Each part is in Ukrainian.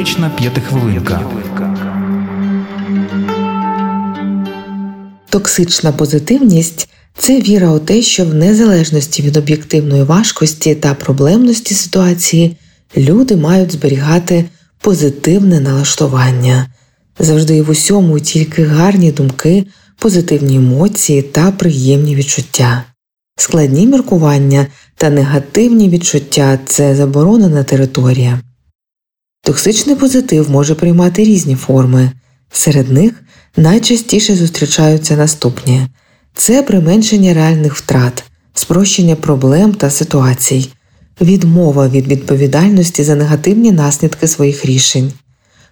Психотерапевтична п'ятихвилинка. Токсична позитивність це віра у те, що в незалежності від об'єктивної важкості та проблемності ситуації люди мають зберігати позитивне налаштування, завжди і в усьому тільки гарні думки, позитивні емоції та приємні відчуття. Складні міркування та негативні відчуття це заборонена територія. Токсичний позитив може приймати різні форми, серед них найчастіше зустрічаються наступні це применшення реальних втрат, спрощення проблем та ситуацій, відмова від відповідальності за негативні наслідки своїх рішень,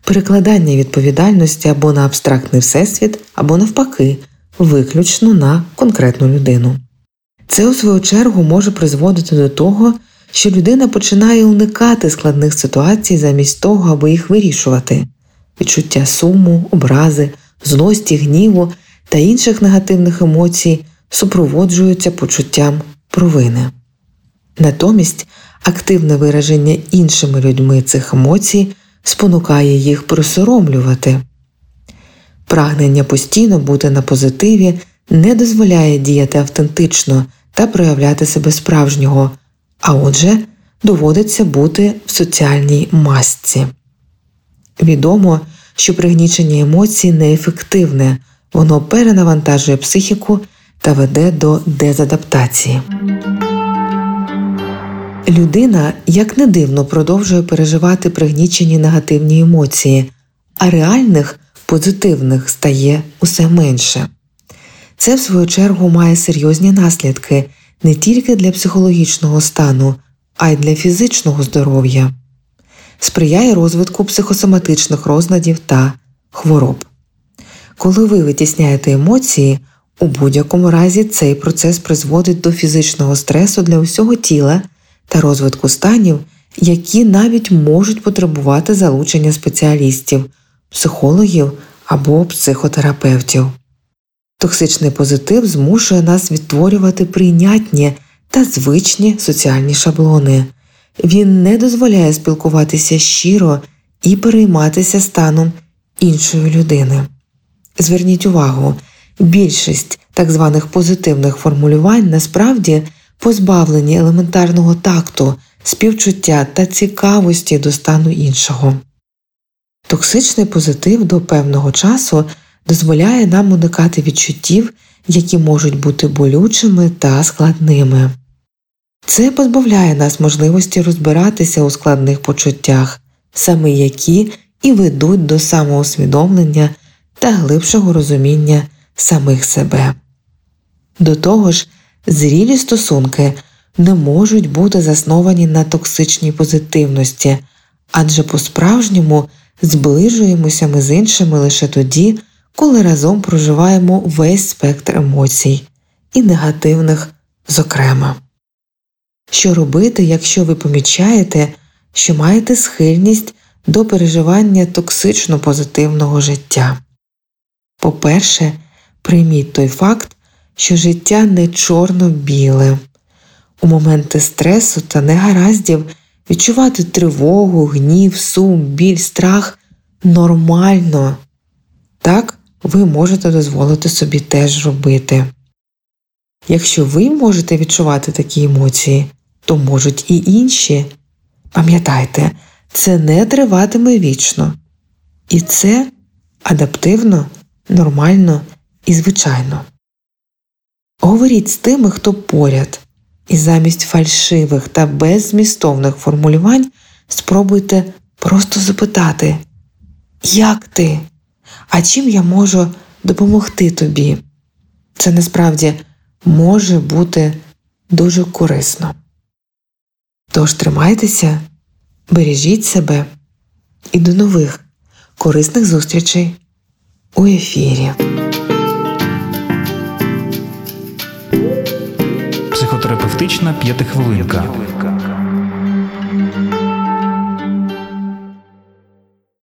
перекладання відповідальності або на абстрактний всесвіт, або навпаки, виключно на конкретну людину. Це, у свою чергу, може призводити до того, що людина починає уникати складних ситуацій замість того, аби їх вирішувати. Відчуття суму, образи, злості, гніву та інших негативних емоцій супроводжуються почуттям провини. Натомість активне вираження іншими людьми цих емоцій спонукає їх присоромлювати. Прагнення постійно бути на позитиві не дозволяє діяти автентично та проявляти себе справжнього, а отже, доводиться бути в соціальній масці. Відомо, що пригнічення емоцій неефективне, воно перенавантажує психіку та веде до дезадаптації. Людина, як не дивно, продовжує переживати пригнічені негативні емоції, а реальних позитивних стає усе менше. Це, в свою чергу, має серйозні наслідки не тільки для психологічного стану, а й для фізичного здоров'я, сприяє розвитку психосоматичних розладів та хвороб. Коли ви витісняєте емоції, у будь-якому разі цей процес призводить до фізичного стресу для усього тіла та розвитку станів, які навіть можуть потребувати залучення спеціалістів, психологів або психотерапевтів. Токсичний позитив змушує нас відтворювати прийнятні та звичні соціальні шаблони. Він не дозволяє спілкуватися щиро і перейматися станом іншої людини. Зверніть увагу, більшість так званих позитивних формулювань насправді позбавлені елементарного такту, співчуття та цікавості до стану іншого. Токсичний позитив до певного часу дозволяє нам уникати відчуттів, які можуть бути болючими та складними. Це позбавляє нас можливості розбиратися у складних почуттях, саме які і ведуть до самоусвідомлення та глибшого розуміння самих себе. До того ж, зрілі стосунки не можуть бути засновані на токсичній позитивності, адже по справжньому зближуємося ми з іншими лише тоді, коли разом проживаємо весь спектр емоцій, і негативних, зокрема. Що робити, якщо ви помічаєте, що маєте схильність до переживання токсично позитивного життя? По-перше, прийміть той факт, що життя не чорно-біле. У моменти стресу та негараздів відчувати тривогу, гнів, сум, біль, страх нормально. Так ви можете дозволити собі теж робити. Якщо ви можете відчувати такі емоції, то можуть і інші. Пам'ятайте, це не триватиме вічно. І це адаптивно, нормально і звичайно. Говоріть з тими, хто поряд, і замість фальшивих та беззмістовних формулювань спробуйте просто запитати, як ти? А чим я можу допомогти тобі? Це насправді може бути дуже корисно. Тож тримайтеся, бережіть себе і до нових корисних зустрічей у ефірі. Психотерапевтична п'ятихвилинка.